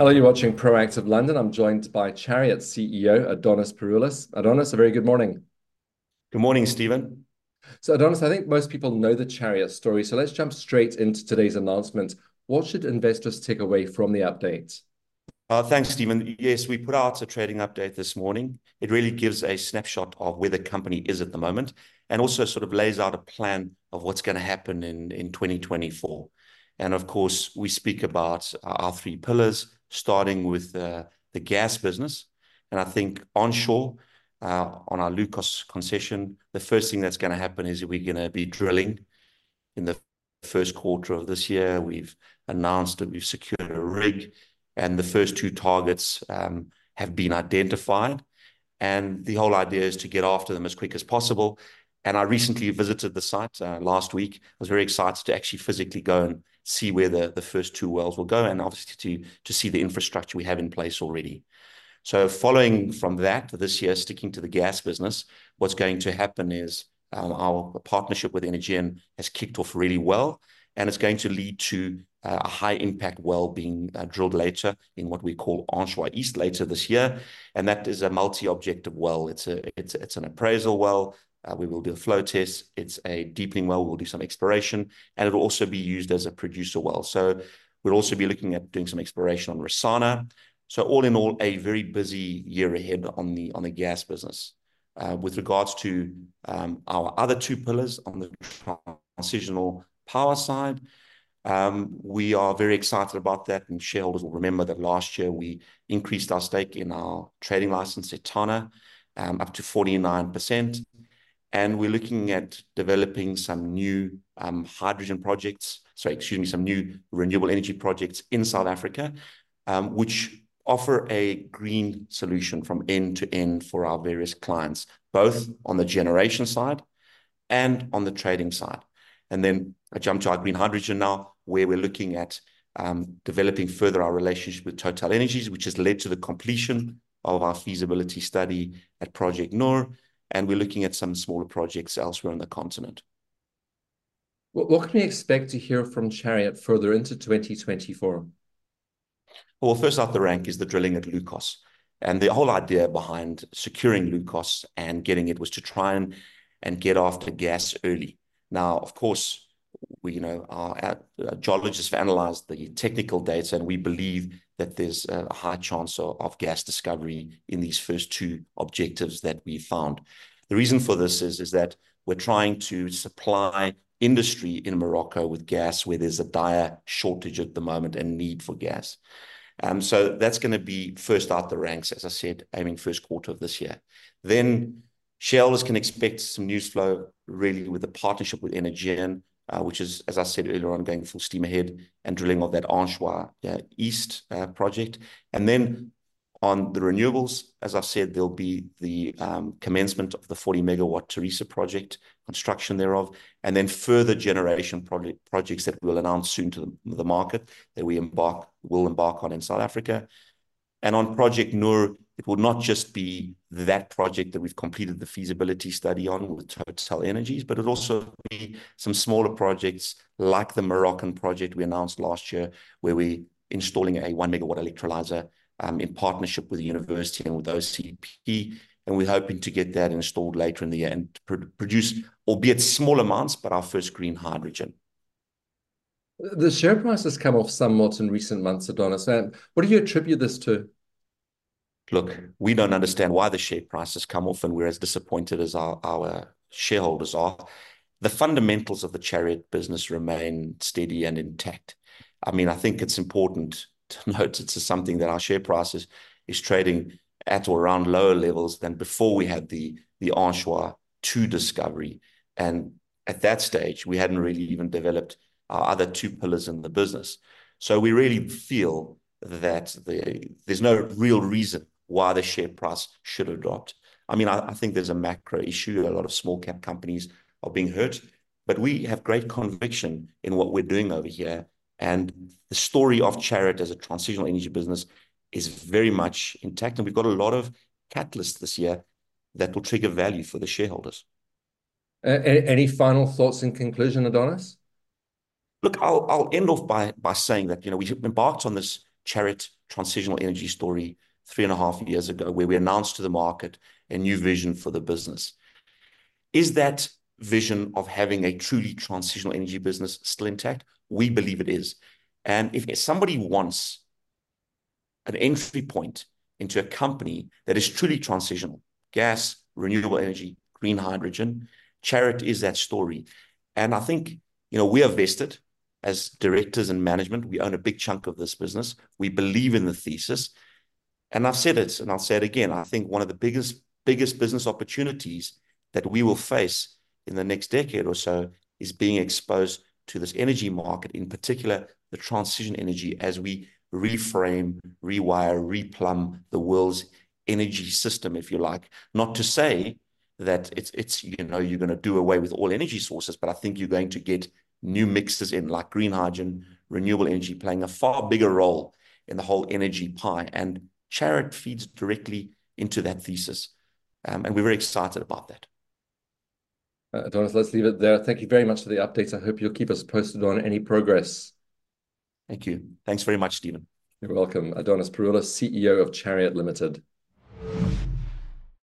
Hello, you're watching Proactive London. I'm joined by Chariot CEO Adonis Pouroulis. Adonis, a very good morning. Good morning, Stephen. So, Adonis, I think most people know the Chariot story, so let's jump straight into today's announcement. What should investors take away from the update? Uh, thanks, Stephen. Yes, we put out a trading update this morning. It really gives a snapshot of where the company is at the moment and also sort of lays out a plan of what's going to happen in, in 2024. And of course, we speak about our three pillars, starting with uh, the gas business. And I think onshore, uh, on our Loukos concession, the first thing that's going to happen is we're going to be drilling in the first quarter of this year. We've announced that we've secured a rig, and the first two targets um, have been identified. And the whole idea is to get after them as quick as possible. And I recently visited the site uh, last week. I was very excited to actually physically go and see where the the first two wells will go and obviously to to see the infrastructure we have in place already. So following from that, this year, sticking to the gas business, what's going to happen is um, our partnership with Energean has kicked off really well, and it's going to lead to uh, a high-impact well being uh, drilled later in what we call Anchois East later this year. And that is a multi-objective well. It's, a, it's, It's an appraisal well. Uh, we will do a flow test. It's a deepening well. We'll do some exploration, and it'll also be used as a producer well. So we'll also be looking at doing some exploration on Rissana. So all in all, a very busy year ahead on the gas business. Uh, with regards to um, our other two pillars on the transitional power side, um, we are very excited about that. And shareholders will remember that last year we increased our stake in our trading license Etana um, up to 49%. And we're looking at developing some new um, hydrogen projects, sorry, excuse me, some new renewable energy projects in South Africa, um, which offer a green solution from end to end for our various clients, both on the generation side and on the trading side. And then I jump to our green hydrogen now, where we're looking at um, developing further our relationship with Total Energies, which has led to the completion of our feasibility study at Project Nour. We're looking at some smaller projects elsewhere on the continent. What can we expect to hear from Chariot further into 2024? Well, first off the rank is the drilling at Loukos. And the whole idea behind securing Loukos and getting it was to try and get after gas early. Now, of course, we, you know, our geologists have analyzed the technical data, and we believe that there's a high chance of gas discovery in these first two objectives that we found. The reason for this is that we're trying to supply industry in Morocco with gas where there's a dire shortage at the moment and need for gas. Um, so that's going to be first out the ranks, as I said, aiming first quarter of this year. Then shareholders can expect some news flow really with the partnership with Energean, Uh, which is, as I said earlier on, going full steam ahead and drilling of that Anchois uh, East uh, project. And then on the renewables, as I've said, there'll be the um, commencement of the 40-megawatt Tharisa project, construction thereof, and then further generation projects that we'll announce soon to the market that we embark will embark on in South Africa. And on Project Nour, it will not just be that project that we've completed the feasibility study on with Total Energies, but it'll also be some smaller projects like the Moroccan project we announced last year, where we're installing a 1 megawatt electrolyzer um, in partnership with the university and with OCP. And we're hoping to get that installed later in the year and produce, albeit small amounts, but our first green hydrogen. The share price has come off somewhat in recent months, Adonis. And What do you attribute this to? Look, we don't understand why the share price has come off, and we're as disappointed as our shareholders are. The fundamentals of the Chariot business remain steady and intact. I mean, I think it's important to note it's something that our share price is trading at or around lower levels than before we had the Anchois 2 discovery. And at that stage, we hadn't really even developed our other two pillars in the business. So we really feel that there's no real reason why the share price should have dropped. I mean, I think there's a macro issue. A lot of small-cap companies are being hurt, but we have great conviction in what we're doing over here. And the story of Chariot as a transitional energy business is very much intact. And we've got a lot of catalysts this year that will trigger value for the shareholders. Any final thoughts in conclusion, Adonis? Look, I'll end off by saying that you know, we embarked on this Chariot transitional energy story three and a half years ago, where we announced to the market a new vision for the business. Is that vision of having a truly transitional energy business still intact? We believe it is. And if somebody wants an entry point into a company that is truly transitional, gas, renewable energy, green hydrogen, Chariot is that story. And I think, you know, we are vested as directors and management. We own a big chunk of this business. We believe in the thesis. And I've said it, and I'll say it again. I think one of the biggest, biggest business opportunities that we will face in the next decade or so is being exposed to this energy market, in particular, the transition energy, as we reframe, rewire, replumb the world's energy system, if you like. Not to say that it's, it's you know, you're going to do away with all energy sources, but I think you're going to get new mixes in, like green hydrogen, renewable energy, playing a far bigger role in the whole energy pie. And Chariot feeds directly into that thesis. Um, and we're very excited about that. Uh, Adonis, let's leave it there. Thank you very much for the updates. I hope you'll keep us posted on any progress. Thank you. Thanks very much, Stephen. You're welcome. Adonis Pouroulis, CEO of Chariot Limited.